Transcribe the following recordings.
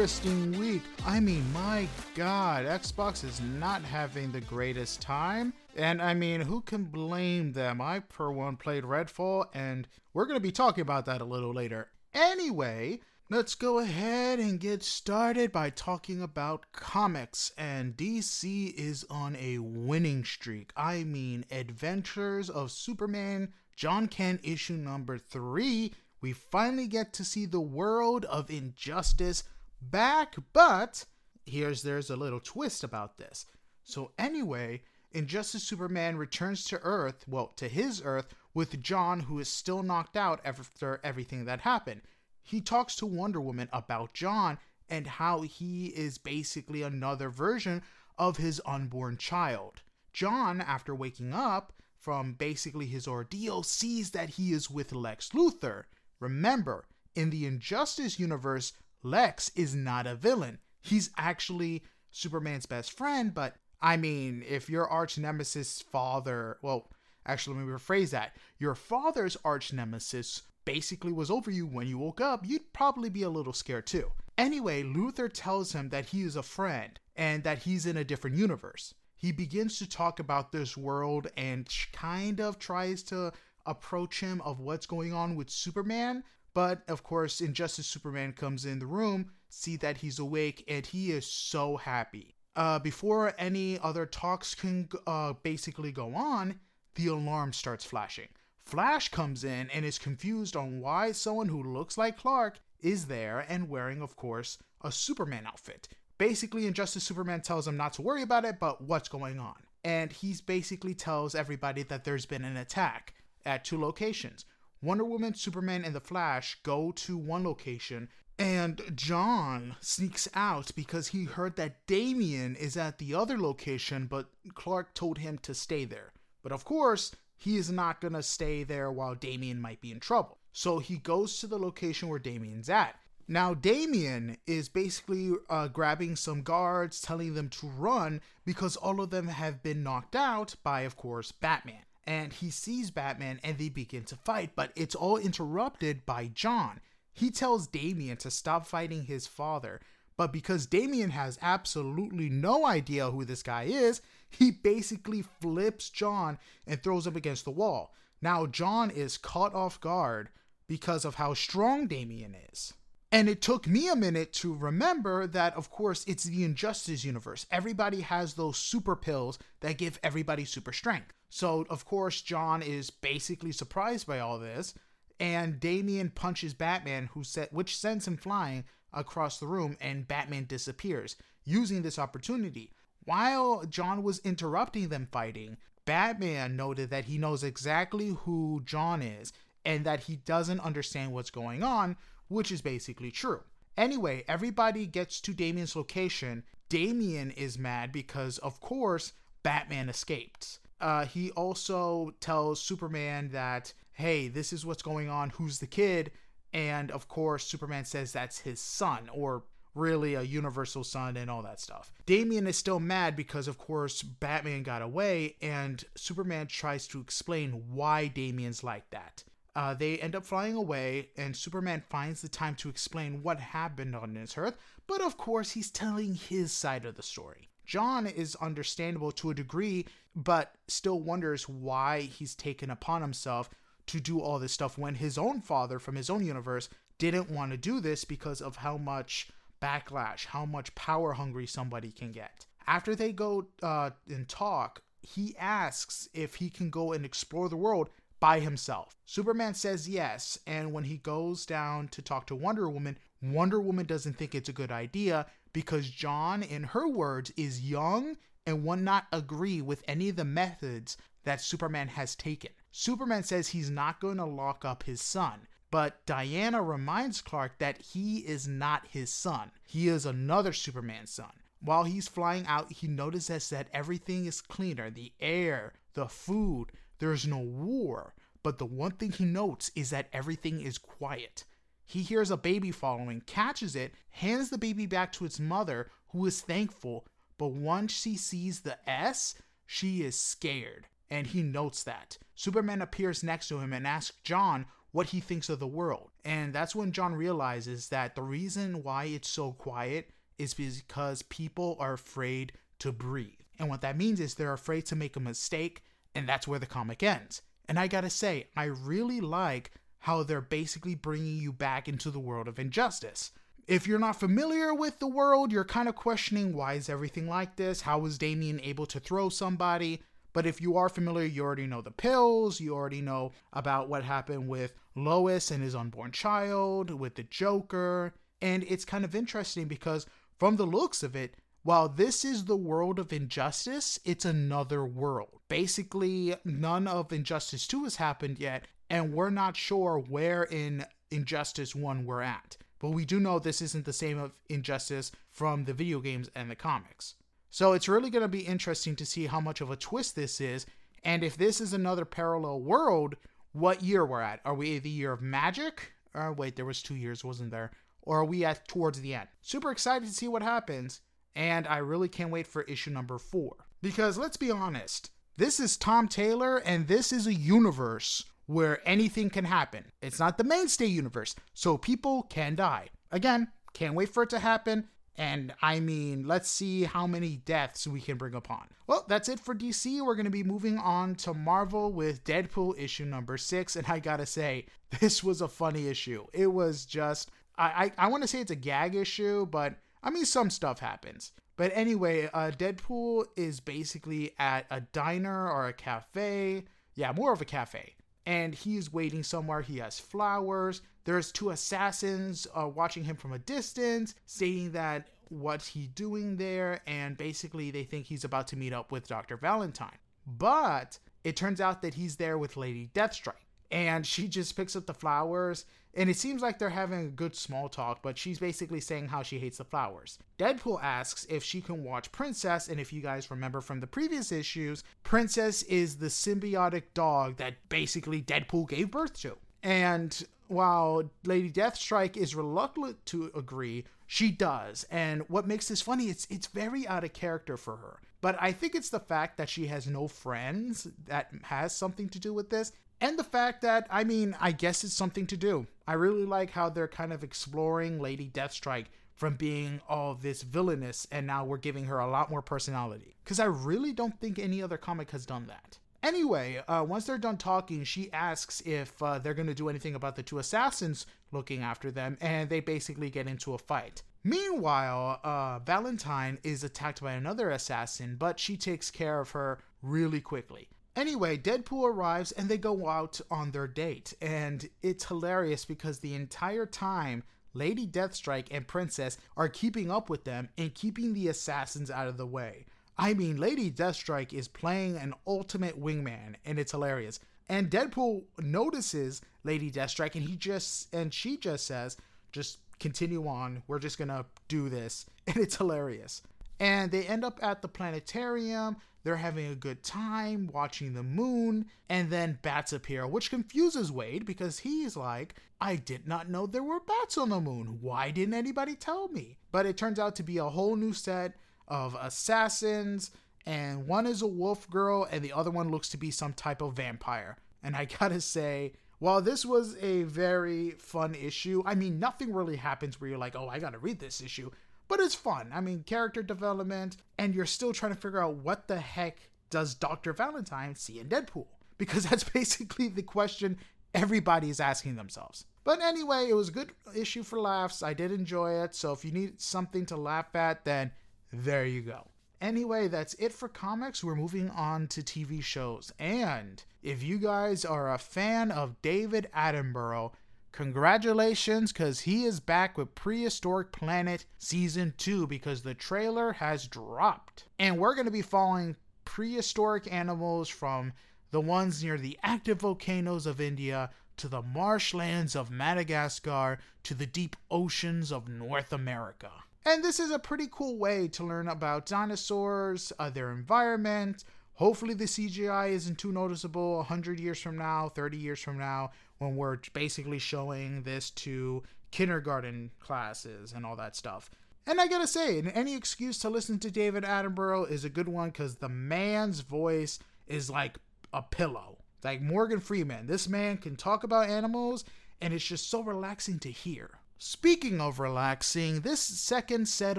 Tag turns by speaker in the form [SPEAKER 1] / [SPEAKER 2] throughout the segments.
[SPEAKER 1] interesting week. I mean, my god, Xbox is not having the greatest time. And I mean, who can blame them? I, per one, played Redfall, and we're going to be talking about that a little later. Anyway, let's go ahead and get started by talking about comics. And DC is on a winning streak. I mean, Adventures of Superman Jon Kent issue number three, we finally get to see the world of injustice back, but here's there's a little twist about this. So anyway, Injustice Superman returns to Earth, well, to his Earth, with Jon, who is still knocked out after everything that happened. He talks to Wonder Woman about Jon and how he is basically another version of his unborn child. Jon, after waking up, from basically his ordeal sees that he is with Lex Luthor. Remember, in the Injustice universe, Lex is not a villain. He's actually Superman's best friend, but I mean, if your arch nemesis father, well, actually, let me rephrase that. Your father's arch nemesis basically was over you when you woke up, you'd probably be a little scared too. Anyway, Luthor tells him that he is a friend and that he's in a different universe he begins to talk about this world and kind of tries to approach him of what's going on with Superman. But of course, Injustice Superman comes in the room, see that he's awake, and he is so happy. Uh, before any other talks can uh, basically go on, the alarm starts flashing. Flash comes in and is confused on why someone who looks like Clark is there and wearing, of course, a Superman outfit. Basically, Injustice Superman tells him not to worry about it, but what's going on. And he basically tells everybody that there's been an attack at two locations. Wonder Woman, Superman, and the Flash go to one location, and Jon sneaks out because he heard that Damian is at the other location, but Clark told him to stay there. But of course, he is not gonna stay there while Damian might be in trouble. So he goes to the location where Damian's at. Now, Damian is basically uh, grabbing some guards, telling them to run because all of them have been knocked out by, of course, Batman. And he sees Batman and they begin to fight, but it's all interrupted by Jon. He tells Damian to stop fighting his father, but because Damian has absolutely no idea who this guy is, he basically flips Jon and throws him against the wall. Now, Jon is caught off guard because of how strong Damian is. And it took me a minute to remember that, of course, it's the Injustice universe. Everybody has those super pills that give everybody super strength. So, of course, Jon is basically surprised by all this, and Damian punches Batman, who set, which sends him flying across the room, and Batman disappears, using this opportunity. While Jon was interrupting them fighting, Batman noted that he knows exactly who Jon is and that he doesn't understand what's going on, which is basically true. Anyway, everybody gets to Damian's location. Damian is mad because, of course, Batman escaped. Uh, he also tells Superman that, hey, this is what's going on. Who's the kid? And of course, Superman says that's his son, or really a universal son and all that stuff. Damian is still mad because, of course, Batman got away, and Superman tries to explain why Damian's like that. Uh, they end up flying away, and Superman finds the time to explain what happened on this Earth, but of course, he's telling his side of the story. Jon is understandable to a degree, but still wonders why he's taken upon himself to do all this stuff when his own father from his own universe didn't want to do this because of how much backlash, how much power hungry somebody can get. After they go uh, and talk, he asks if he can go and explore the world by himself. Superman says yes, and when he goes down to talk to Wonder Woman, Wonder Woman doesn't think it's a good idea because Jon, in her words, is young and will not agree with any of the methods that Superman has taken. Superman says he's not going to lock up his son, but Diana reminds Clark that he is not his son. He is another Superman son. While he's flying out, he notices that everything is cleaner the air, the food, there's no war, but the one thing he notes is that everything is quiet. He hears a baby following, catches it, hands the baby back to its mother, who is thankful, but once she sees the S, she is scared, and he notes that. Superman appears next to him and asks Jon what he thinks of the world. And that's when Jon realizes that the reason why it's so quiet is because people are afraid to breathe. And what that means is they're afraid to make a mistake, and that's where the comic ends. And I gotta say, I really like how they're basically bringing you back into the world of injustice. If you're not familiar with the world, you're kind of questioning why is everything like this? How was Damian able to throw somebody? But if you are familiar, you already know the pills, you already know about what happened with Lois and his unborn child, with the Joker. And it's kind of interesting because, from the looks of it, while this is the world of Injustice, it's another world. Basically, none of Injustice 2 has happened yet, and we're not sure where in Injustice 1 we're at. But we do know this isn't the same of Injustice from the video games and the comics. So it's really going to be interesting to see how much of a twist this is, and if this is another parallel world, what year we're at. Are we the year of magic? Or wait, there was two years, wasn't there? Or are we at towards the end? Super excited to see what happens, and I really can't wait for issue number four. Because let's be honest, this is Tom Taylor, and this is a universe where anything can happen. It's not the mainstay universe, so people can die. Again, can't wait for it to happen. And I mean, let's see how many deaths we can bring upon. Well, that's it for DC. We're going to be moving on to Marvel with Deadpool issue number six. And I gotta say, this was a funny issue. It was just, I, I, I want to say it's a gag issue, but I mean, some stuff happens. But anyway, uh, Deadpool is basically at a diner or a cafe. Yeah, more of a cafe. And he's waiting somewhere. He has flowers. There's two assassins uh, watching him from a distance, stating that what's he doing there, and basically they think he's about to meet up with Dr. Valentine. But it turns out that he's there with Lady Deathstrike. And she just picks up the flowers, and it seems like they're having a good small talk, but she's basically saying how she hates the flowers. Deadpool asks if she can watch Princess, and if you guys remember from the previous issues, Princess is the symbiotic dog that basically Deadpool gave birth to. And while Lady Deathstrike is reluctant to agree, she does. And what makes this funny, it's it's very out of character for her. But I think it's the fact that she has no friends that has something to do with this. And the fact that, I mean, I guess it's something to do. I really like how they're kind of exploring Lady Deathstrike from being all this villainous, and now we're giving her a lot more personality. Because I really don't think any other comic has done that. Anyway, uh, once they're done talking, she asks if uh, they're going to do anything about the two assassins looking after them, and they basically get into a fight. Meanwhile, uh, Valentine is attacked by another assassin, but she takes care of her really quickly. Anyway, Deadpool arrives and they go out on their date, and it's hilarious because the entire time, Lady Deathstrike and Princess are keeping up with them and keeping the assassins out of the way. I mean, Lady Deathstrike is playing an ultimate wingman, and it's hilarious. And Deadpool notices Lady Deathstrike, and he just and she just says, "Just continue on. We're just gonna do this," and it's hilarious. And they end up at the planetarium. They're having a good time watching the moon, and then bats appear, which confuses Wade because he's like, I did not know there were bats on the moon. Why didn't anybody tell me? But it turns out to be a whole new set of assassins, and one is a wolf girl, and the other one looks to be some type of vampire. And I gotta say, while this was a very fun issue, I mean, nothing really happens where you're like, oh, I gotta read this issue, but it's fun. I mean, character development, and you're still trying to figure out what the heck does Dr. Valentine see in Deadpool? Because that's basically the question everybody is asking themselves. But anyway, it was a good issue for laughs. I did enjoy it. So if you need something to laugh at, then there you go. Anyway, that's it for comics. We're moving on to TV shows. And if you guys are a fan of David Attenborough, congratulations because he is back with Prehistoric Planet Season 2 because the trailer has dropped. And we're going to be following prehistoric animals from the ones near the active volcanoes of India to the marshlands of Madagascar to the deep oceans of North America. And this is a pretty cool way to learn about dinosaurs, uh, their environment. Hopefully, the CGI isn't too noticeable 100 years from now, 30 years from now, when we're basically showing this to kindergarten classes and all that stuff. And I gotta say, any excuse to listen to David Attenborough is a good one because the man's voice is like a pillow. Like Morgan Freeman, this man can talk about animals and it's just so relaxing to hear. Speaking of relaxing, this second set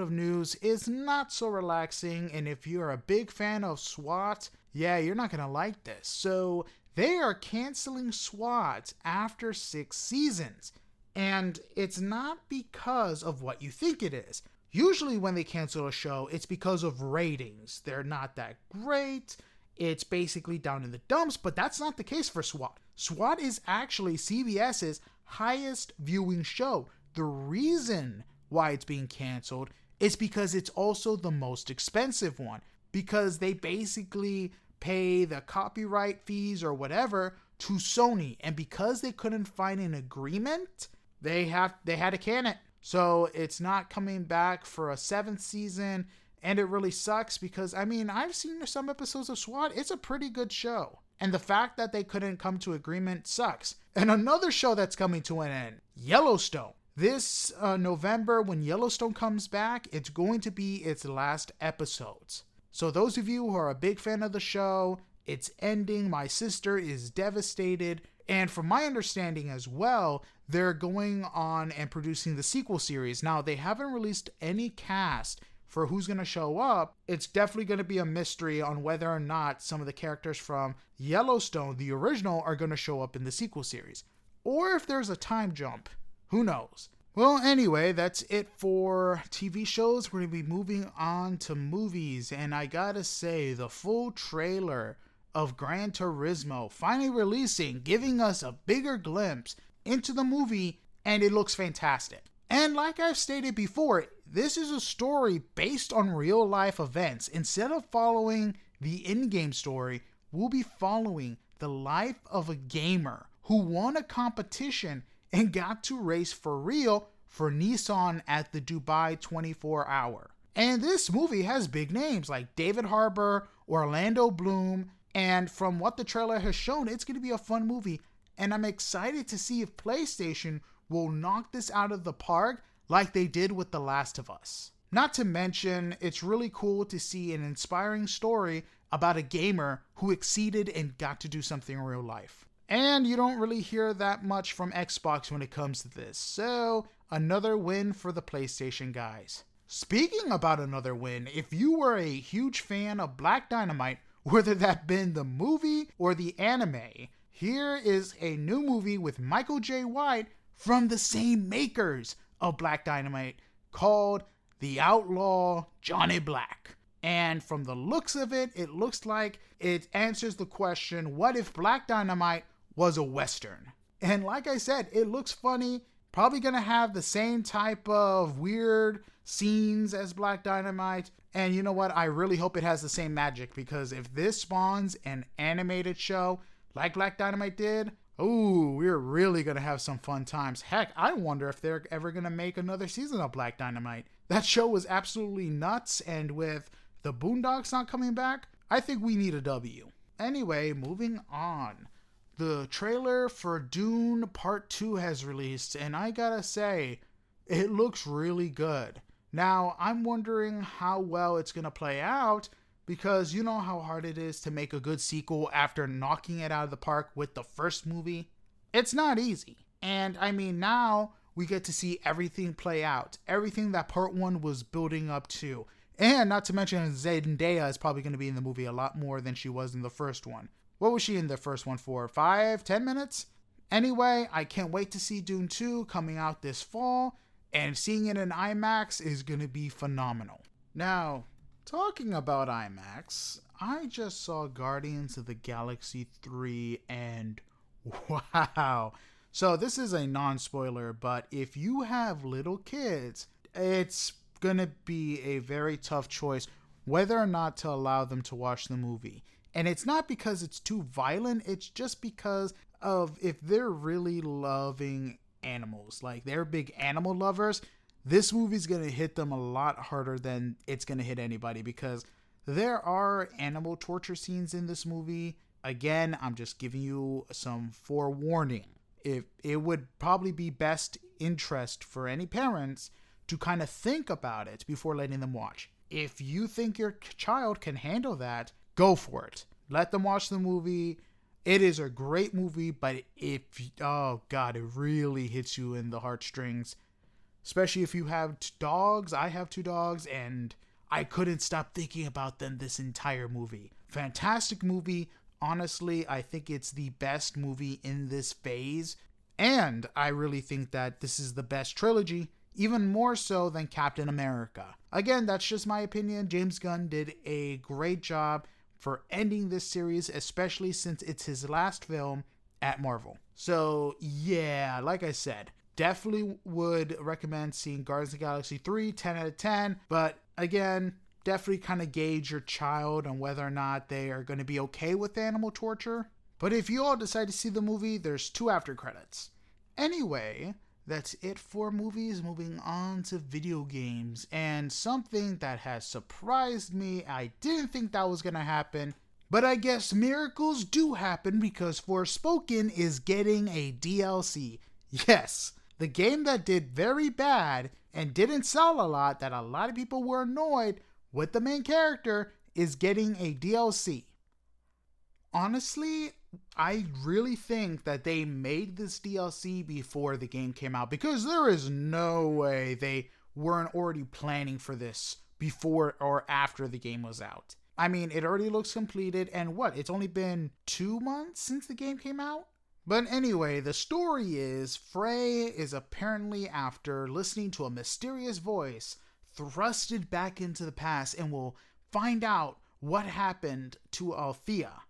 [SPEAKER 1] of news is not so relaxing, and if you're a big fan of SWAT, yeah, you're not gonna like this. So, they are canceling SWAT after six seasons, and it's not because of what you think it is. Usually, when they cancel a show, it's because of ratings. They're not that great, it's basically down in the dumps, but that's not the case for SWAT. SWAT is actually CBS's highest viewing show. The reason why it's being canceled is because it's also the most expensive one because they basically pay the copyright fees or whatever to Sony and because they couldn't find an agreement, they have they had to can it. So it's not coming back for a seventh season and it really sucks because I mean, I've seen some episodes of SWAT. It's a pretty good show. And the fact that they couldn't come to agreement sucks. And another show that's coming to an end, Yellowstone. This uh, November, when Yellowstone comes back, it's going to be its last episodes. So, those of you who are a big fan of the show, it's ending. My sister is devastated. And from my understanding as well, they're going on and producing the sequel series. Now, they haven't released any cast for who's going to show up, it's definitely going to be a mystery on whether or not some of the characters from Yellowstone, the original, are going to show up in the sequel series. Or if there's a time jump. Who knows? Well, anyway, that's it for TV shows. We're going to be moving on to movies. And I gotta say, the full trailer of Gran Turismo finally releasing, giving us a bigger glimpse into the movie, and it looks fantastic. And like I've stated before, this is a story based on real life events. Instead of following the in game story, we'll be following the life of a gamer who won a competition and got to race for real for Nissan at the Dubai 24 hour. And this movie has big names like David Harbour, Orlando Bloom, and from what the trailer has shown, it's going to be a fun movie. And I'm excited to see if PlayStation will knock this out of the park like they did with The Last of Us. Not to mention, it's really cool to see an inspiring story about a gamer who exceeded and got to do something in real life. And you don't really hear that much from Xbox when it comes to this, so another win for the PlayStation guys. Speaking about another win, if you were a huge fan of Black Dynamite, whether that been the movie or the anime, here is a new movie with Michael Jai White from the same makers of Black Dynamite called The Outlaw Johnny Black. And from the looks of it, it looks like it answers the question what if Black Dynamite was a Western? And like I said, it looks funny. Probably gonna have the same type of weird scenes as Black Dynamite. And you know what? I really hope it has the same magic because if this spawns an animated show like Black Dynamite did, Ooh, we're really gonna have some fun times. Heck, I wonder if they're ever gonna make another season of Black Dynamite. That show was absolutely nuts, and with the Boondocks not coming back, I think we need a W. Anyway, moving on. The trailer for Dune Part 2 has released, and I gotta say, it looks really good. Now, I'm wondering how well it's gonna play out because you know how hard it is to make a good sequel after knocking it out of the park with the first movie? It's not easy. And I mean, now we get to see everything play out, everything that part one was building up to. And not to mention, Zendaya is probably going to be in the movie a lot more than she was in the first one. What was she in the first one for? Five, ten minutes? Anyway, I can't wait to see Dune 2 coming out this fall, and seeing it in IMAX is to be phenomenal. Now, Talking about IMAX, I just saw Guardians of the Galaxy 3 and wow. So this is a non-spoiler, but if you have little kids, it's to be a very tough choice whether or not to allow them to watch the movie. And it's not because it's too violent, it's just because of if they're really loving animals, like they're big animal lovers, this movie's going to hit them a lot harder than it's going to hit anybody because there are animal torture scenes in this movie. Again, I'm just giving you some forewarning. If it would probably be best interest for any parents to kind of think about it before letting them watch. If you think your child can handle that, go for it. Let them watch the movie. It is a great movie, but if oh god, it really hits you in the heartstrings, especially if you have dogs. I have two dogs, and I couldn't stop thinking about them this entire movie. Fantastic movie. Honestly, I think it's the best movie in this phase, and I really think that this is the best trilogy even more so than Captain America. Again, that's just my opinion. James Gunn did a great job for ending this series, especially since it's his last film at Marvel. So, yeah, like I said, definitely would recommend seeing Guardians of the Galaxy 3, 10 out of 10. But again, definitely kind of gauge your child on whether or not they are going to be okay with animal torture. But if you all decide to see the movie, there's two after credits. Anyway, that's it for movies. Moving on to video games. And something that has surprised me, I didn't think that was going to happen. But I guess miracles do happen because Forspoken is getting a DLC. Yes, the game that did very bad and didn't sell a lot, that a lot of people were annoyed with the main character, is getting a DLC. Honestly, I really think that they made this DLC before the game came out because there is no way they weren't already planning for this before or after the game was out. I mean, it already looks completed, and what? It's only been two months since the game came out? But anyway, the story is Frey is apparently, after listening to a mysterious voice, thrusted back into the past and will find out what happened to Althea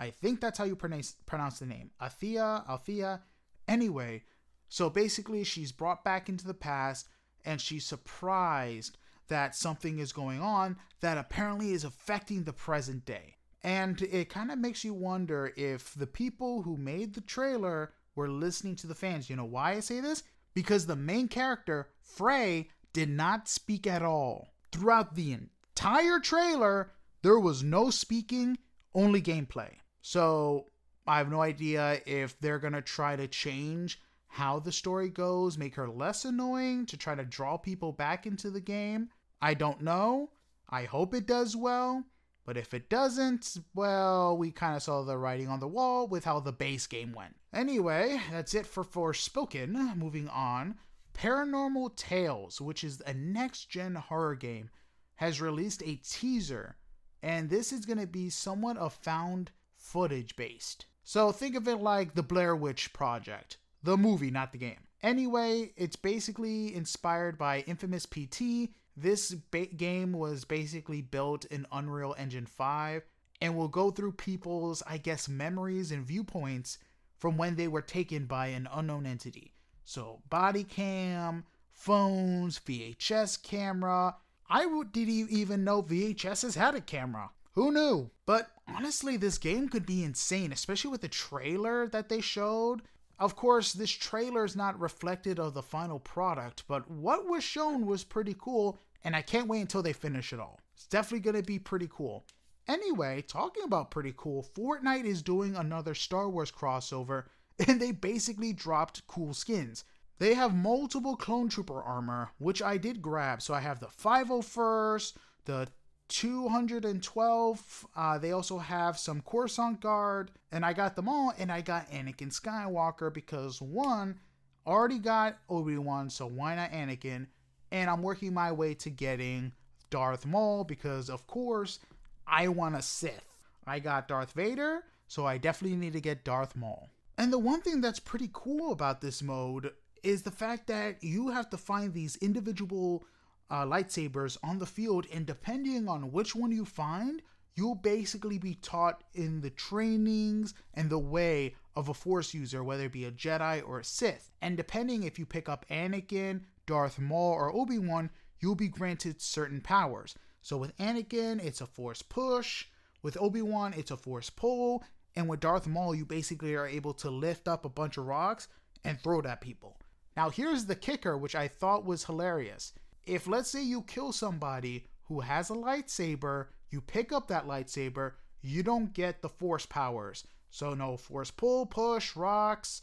[SPEAKER 1] I think that's how you pronounce pronounce the name. Althea, Althea. Anyway, so basically she's brought back into the past and she's surprised that something is going on that apparently is affecting the present day. And it kind of makes you wonder if the people who made the trailer were listening to the fans. You know why I say this? Because the main character, Frey, did not speak at all. Throughout the entire trailer, there was no speaking, only gameplay. So I have no idea if they're going to try to change how the story goes, make her less annoying to try to draw people back into the game. I don't know. I hope it does well. But if it doesn't, well, we kind of saw the writing on the wall with how the base game went. Anyway, that's it for Forspoken. Moving on. Paranormal Tales, which is a next gen horror game, has released a teaser. And this is going to be somewhat of found footage based. So think of it like the Blair Witch Project, the movie, not the game. Anyway, it's basically inspired by Infamous PT. This ba- game was basically built in Unreal Engine 5 and will go through people's, I guess, memories and viewpoints from when they were taken by an unknown entity. So, body cam, phones, VHS camera. I would didn't even know VHSs had a camera. Who knew? But honestly, this game could be insane, especially with the trailer that they showed. Of course, this trailer is not reflected of the final product, but what was shown was pretty cool, and I can't wait until they finish it all. It's definitely going to be pretty cool. Anyway, talking about pretty cool, Fortnite is doing another Star Wars crossover, and they basically dropped cool skins. They have multiple clone trooper armor, which I did grab. So I have the 501st, the 212. Uh, they also have some Coruscant Guard, and I got them all, and I got Anakin Skywalker because one already got Obi Wan, so why not Anakin? And I'm working my way to getting Darth Maul because, of course, I want a Sith. I got Darth Vader, so I definitely need to get Darth Maul. And the one thing that's pretty cool about this mode is the fact that you have to find these individual uh, lightsabers on the field, and depending on which one you find, you'll basically be taught in the trainings and the way of a Force user, whether it be a Jedi or a Sith. And depending if you pick up Anakin, Darth Maul, or Obi Wan, you'll be granted certain powers. So with Anakin, it's a Force push. With Obi Wan, it's a Force pull. And with Darth Maul, you basically are able to lift up a bunch of rocks and throw it at people. Now, here's the kicker, which I thought was hilarious if let's say you kill somebody who has a lightsaber, you pick up that lightsaber, you don't get the force powers. So no force pull, push, rocks,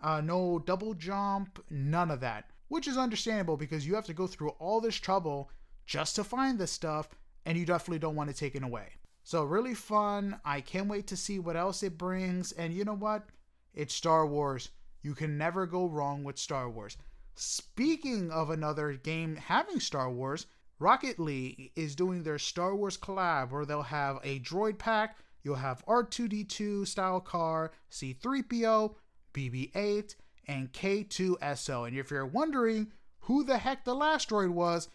[SPEAKER 1] uh, no double jump, none of that. Which is understandable because you have to go through all this trouble just to find this stuff, and you definitely don't want it away. So, really fun. I can't wait to see what else it brings. And you know what? It's Star Wars. You can never go wrong with Star Wars. Speaking of another game having Star Wars, Rocket League is doing their Star Wars collab where they'll have a droid pack, you'll have R2D2 style car, C3PO, BB 8, and K2SO. And if you're wondering who the heck the last droid was,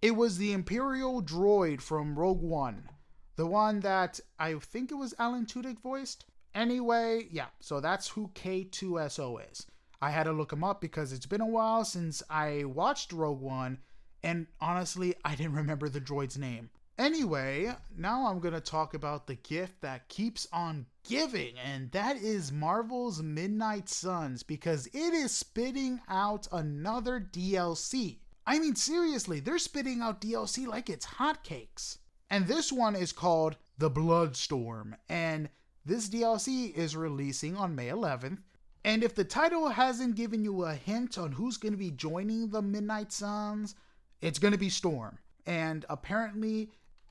[SPEAKER 1] it was the Imperial droid from Rogue One. The one that I think it was Alan Tudyk voiced. Anyway, yeah, so that's who K2SO is. I had to look him up because it's been a while since I watched Rogue One, and honestly, I didn't remember the droid's name. Anyway, now I'm going to talk about the gift that keeps on giving, and that is Marvel's Midnight Suns because it is spitting out another DLC. I mean, seriously, they're spitting out DLC like it's hotcakes. And this one is called The Bloodstorm, and this DLC is releasing on May 11th. And if the title hasn't given you a hint on who's going to be joining the Midnight Suns, it's going to be Storm. And apparently,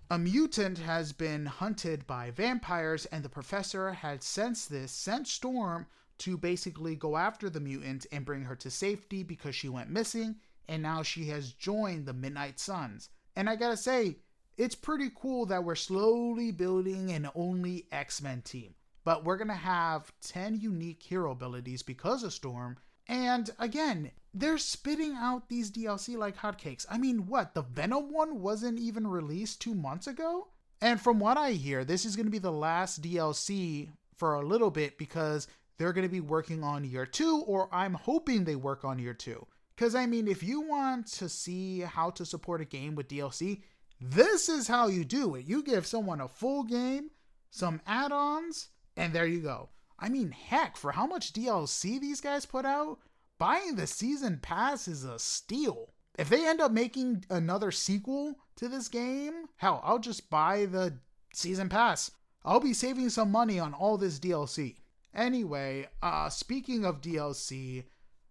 [SPEAKER 1] a mutant has been hunted by vampires, and the professor had sensed this, sent Storm to basically go after the mutant and bring her to safety because she went missing, and now she has joined the Midnight Suns. And I gotta say, it's pretty cool that we're slowly building an only X Men team. But we're gonna have 10 unique hero abilities because of Storm. And again, they're spitting out these DLC like hotcakes. I mean, what? The Venom one wasn't even released two months ago? And from what I hear, this is going to be the last DLC for a little bit because they're going to be working on year two, or I'm hoping they work on year two. Because, I mean, if you want to see how to support a game with DLC, this is how you do it. You give someone a full game, some add ons, and there you go. I mean, heck, for how much DLC these guys put out, buying the season pass is a steal. If they end up making another sequel to this game, hell, I'll just buy the season pass. I'll be saving some money on all this DLC. Anyway, uh, speaking of DLC,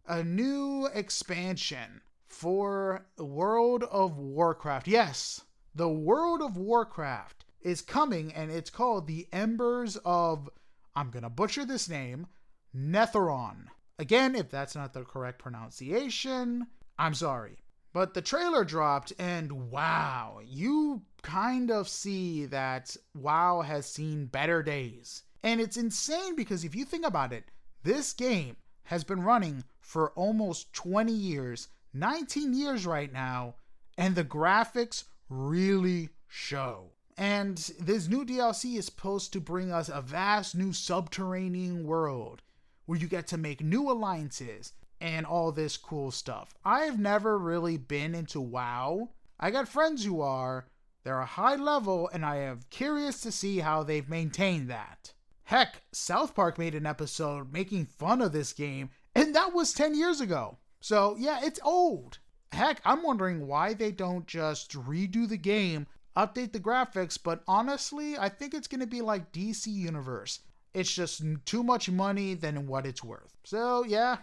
[SPEAKER 1] a new expansion for World of Warcraft. Yes, the World of Warcraft is coming and it's called the Embers of, I'm going to butcher this name, Netheron. Again, if that's not the correct pronunciation, I'm sorry. But the trailer dropped, and wow, you kind of see that WoW has seen better days. And it's insane because if you think about it, this game has been running for almost 20 years, 19 years right now, and the graphics really show. And this new DLC is supposed to bring us a vast new subterranean world where you get to make new alliances and all this cool stuff. I've never really been into WoW. I got friends who are. They're a high level, and I am curious to see how they've maintained that. Heck, South Park made an episode making fun of this game, and that was 10 years ago. So, yeah, it's old. Heck, I'm wondering why they don't just redo the game, update the graphics, but honestly, I think it's going to be like DC Universe. It's just too much money than what it's worth. So yeah,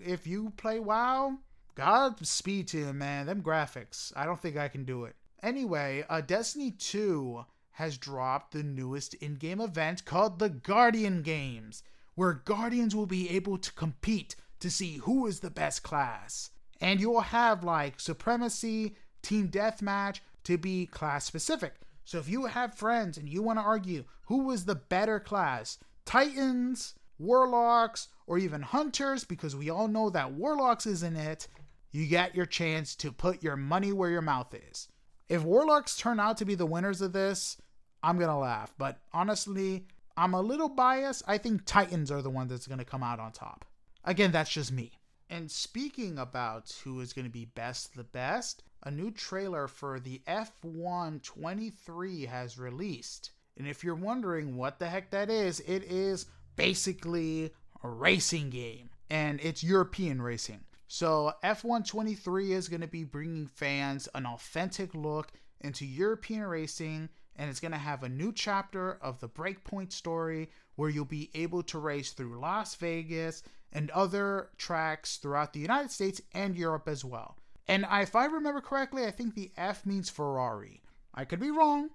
[SPEAKER 1] if you play WoW, Godspeed to you, man. Them graphics, I don't think I can do it. Anyway, uh, Destiny 2 has dropped the newest in-game event called the Guardian Games, where Guardians will be able to compete to see who is the best class. And you'll have like Supremacy, Team Deathmatch to be class specific. So if you have friends and you want to argue who was the better class, Titans, Warlocks, or even Hunters, because we all know that Warlocks is in it, you get your chance to put your money where your mouth is. If Warlocks turn out to be the winners of this, I'm going to laugh. But honestly, I'm a little biased. I think Titans are the one that's going to come out on top. Again, that's just me. And speaking about who is going to be best the best, a new trailer for the F1 23 has released. And if you're wondering what the heck that is, it is basically a racing game and it's European racing. So F1 23 is going to be bringing fans an authentic look into European racing and it's going to have a new chapter of the Braking Point story where you'll be able to race through Las Vegas and other tracks throughout the United States and Europe as well. And if I remember correctly, I think the F means Ferrari. I could be wrong,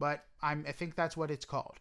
[SPEAKER 1] but I'm, I think that's what it's called.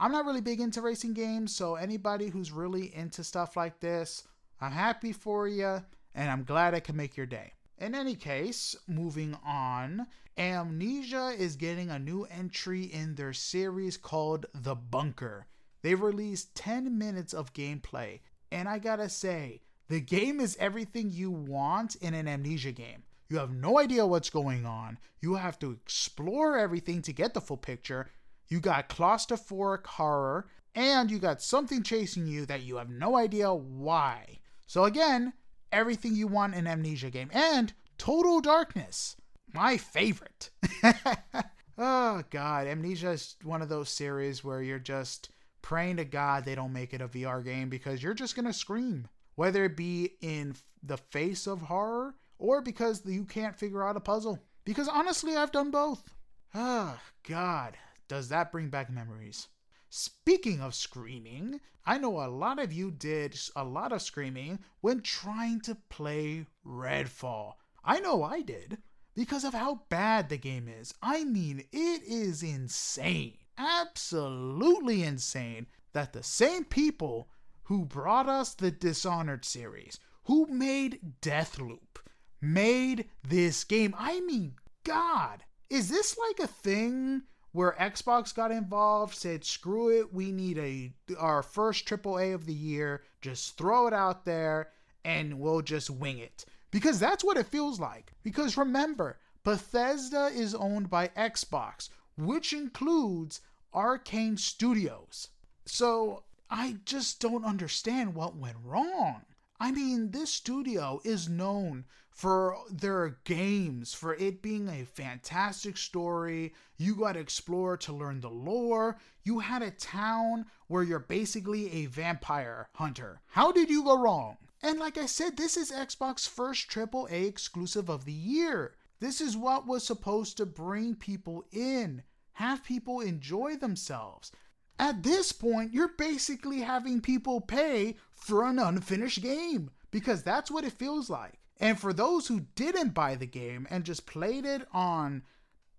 [SPEAKER 1] I'm not really big into racing games, so anybody who's really into stuff like this, I'm happy for you, and I'm glad I can make your day. In any case, moving on, Amnesia is getting a new entry in their series called The Bunker. They released 10 minutes of gameplay, and I gotta say, the game is everything you want in an Amnesia game. You have no idea what's going on. You have to explore everything to get the full picture. You got claustrophobic horror, and you got something chasing you that you have no idea why. So, again, everything you want in Amnesia game. And Total Darkness, my favorite. oh, God. Amnesia is one of those series where you're just praying to God they don't make it a VR game because you're just to scream. Whether it be in the face of horror or because you can't figure out a puzzle. Because honestly, I've done both. Ah, oh, God, does that bring back memories? Speaking of screaming, I know a lot of you did a lot of screaming when trying to play Redfall. I know I did because of how bad the game is. I mean, it is insane. Absolutely insane that the same people who brought us the Dishonored series, who made Deathloop, made this game. I mean, God, is this like a thing where Xbox got involved, said, "Screw it, we need a our first AAA of the year. Just throw it out there, and we'll just wing it." Because that's what it feels like. Because remember, Bethesda is owned by Xbox, which includes Arkane Studios. So I just don't understand what went wrong. I mean, this studio is known for their games, for it being a fantastic story. You got to explore to learn the lore. You had a town where you're basically a vampire hunter. How did you go wrong? And like I said, this is Xbox first AAA exclusive of the year. This is what was supposed to bring people in, have people enjoy themselves. At this point, you're basically having people pay for an unfinished game because that's what it feels like. And for those who didn't buy the game and just played it on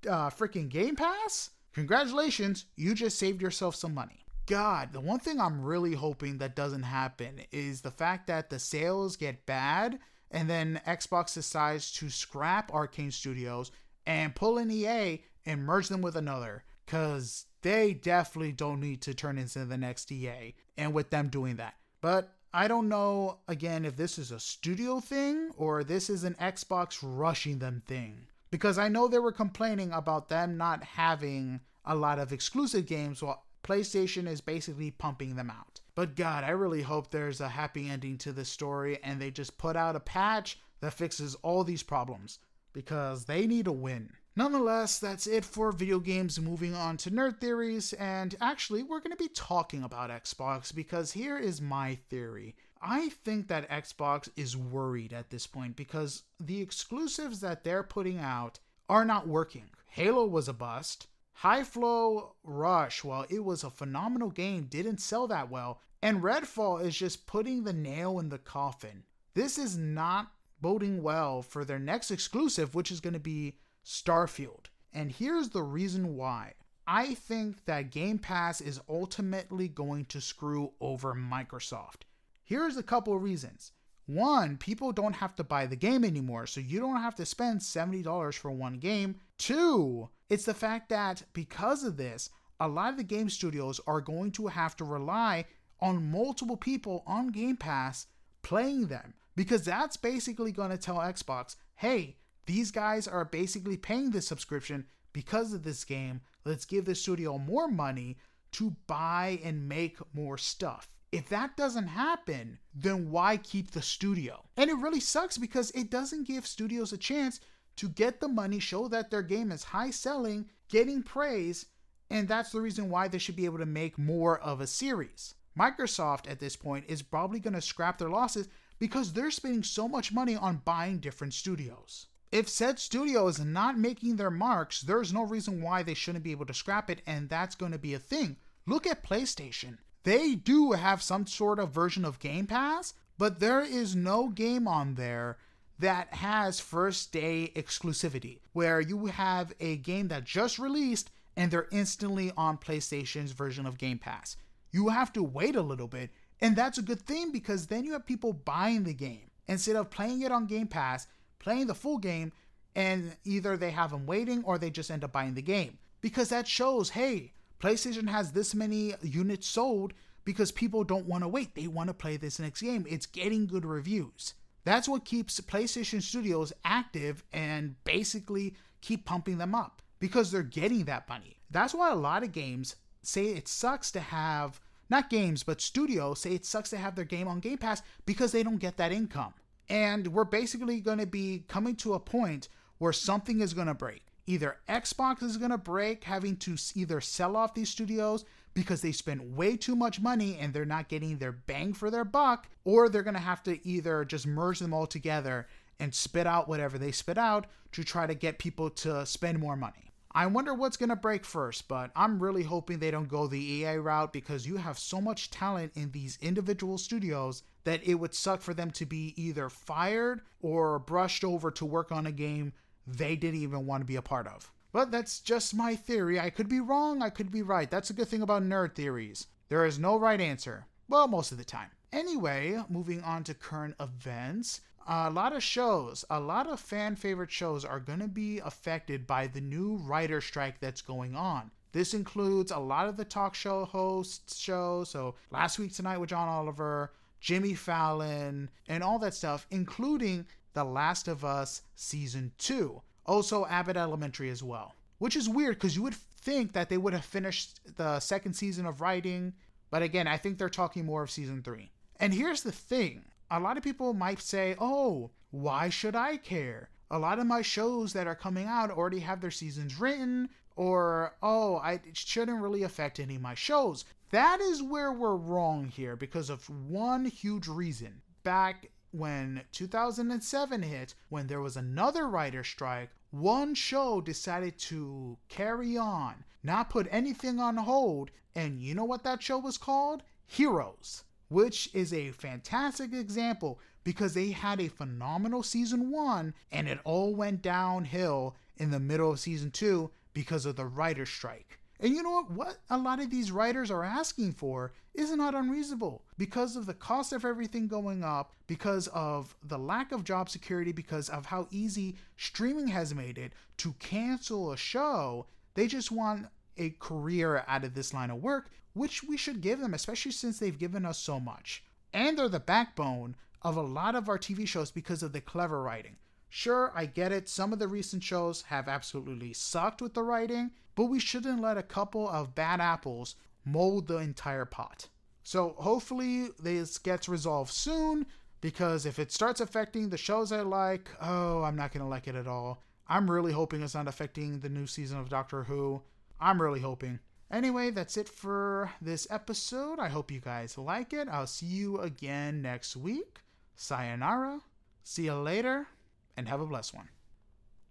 [SPEAKER 1] uh, freaking Game Pass, congratulations, you just saved yourself some money. God, the one thing I'm really hoping that doesn't happen is the fact that the sales get bad and then Xbox decides to scrap Arkane Studios and pull in EA and merge them with another because they definitely don't need to turn into the next EA and with them doing that. But I don't know, again, if this is a studio thing or this is an Xbox rushing them thing. Because I know they were complaining about them not having a lot of exclusive games while PlayStation is basically pumping them out. But God, I really hope there's a happy ending to this story and they just put out a patch that fixes all these problems because they need a win. Nonetheless, that's it for video games. Moving on to nerd theories, and actually, we're going to be talking about Xbox because here is my theory. I think that Xbox is worried at this point because the exclusives that they're putting out are not working. Halo was a bust. Hi-Fi Rush, while it was a phenomenal game, didn't sell that well. And Redfall is just putting the nail in the coffin. This is not boding well for their next exclusive, which is going to be Starfield. And here's the reason why. I think that Game Pass is ultimately going to screw over Microsoft. Here's a couple of reasons. One, people don't have to buy the game anymore, so you don't have to spend $70 for one game. Two, it's the fact that because of this, a lot of the game studios are going to have to rely on multiple people on Game Pass playing them because that's basically going to tell Xbox, hey, these guys are basically paying this subscription because of this game. Let's give the studio more money to buy and make more stuff. If that doesn't happen, then why keep the studio? And it really sucks because it doesn't give studios a chance to get the money, show that their game is high selling, getting praise, and that's the reason why they should be able to make more of a series. Microsoft at this point is probably going to scrap their losses because they're spending so much money on buying different studios. If said studio is not making their marks, there's no reason why they shouldn't be able to scrap it, and that's going to be a thing. Look at PlayStation. They do have some sort of version of Game Pass, but there is no game on there that has first day exclusivity, where you have a game that just released and they're instantly on PlayStation's version of Game Pass. You have to wait a little bit, and that's a good thing because then you have people buying the game instead of playing it on Game Pass, playing the full game, and either they have them waiting or they just end up buying the game. Because that shows, hey, PlayStation has this many units sold because people don't want to wait. They want to play this next game. It's getting good reviews. That's what keeps PlayStation Studios active and basically keep pumping them up because they're getting that money. That's why a lot of games say it sucks to have, not games, but studios say it sucks to have their game on Game Pass because they don't get that income. And we're basically going to be coming to a point where something is going to break. Either Xbox is going to break, having to either sell off these studios because they spent way too much money and they're not getting their bang for their buck, or they're going to have to either just merge them all together and spit out whatever they spit out to try to get people to spend more money. I wonder what's going to break first, but I'm really hoping they don't go the EA route because you have so much talent in these individual studios that it would suck for them to be either fired or brushed over to work on a game they didn't even want to be a part of. But that's just my theory. I could be wrong, I could be right. That's a good thing about nerd theories. There is no right answer. Well, most of the time. Anyway, moving on to current events. A lot of shows, a lot of fan favorite shows are going to be affected by the new writer strike that's going on. This includes a lot of the talk show hosts shows, so Last Week Tonight with John Oliver, Jimmy Fallon, and all that stuff, including The Last of Us Season 2. Also, Abbott Elementary as well. Which is weird because you would think that they would have finished the second season of writing, but again, I think they're talking more of Season 3. And here's the thing a lot of people might say, oh, why should I care? A lot of my shows that are coming out already have their seasons written, or, oh, I, it shouldn't really affect any of my shows. That is where we're wrong here because of one huge reason. Back when 2007 hit, when there was another writer strike, one show decided to carry on, not put anything on hold, and you know what that show was called? Heroes which is a fantastic example because they had a phenomenal season one and it all went downhill in the middle of season two because of the writer's strike. And you know what? What a lot of these writers are asking for is not unreasonable because of the cost of everything going up, because of the lack of job security, because of how easy streaming has made it to cancel a show. They just want a career out of this line of work, which we should give them, especially since they've given us so much. And they're the backbone of a lot of our TV shows because of the clever writing. Sure, I get it, some of the recent shows have absolutely sucked with the writing, but we shouldn't let a couple of bad apples mold the entire pot. So hopefully this gets resolved soon, because if it starts affecting the shows I like, oh, I'm not gonna like it at all. I'm really hoping it's not affecting the new season of Doctor Who. I'm really hoping. Anyway, that's it for this episode. I hope you guys like it. I'll see you again next week. Sayonara. See you later, and have a blessed one.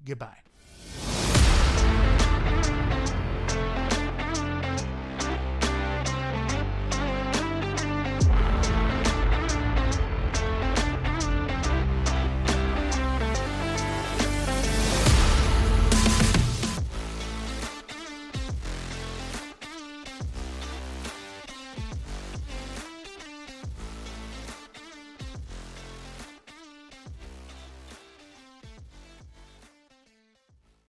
[SPEAKER 1] Goodbye.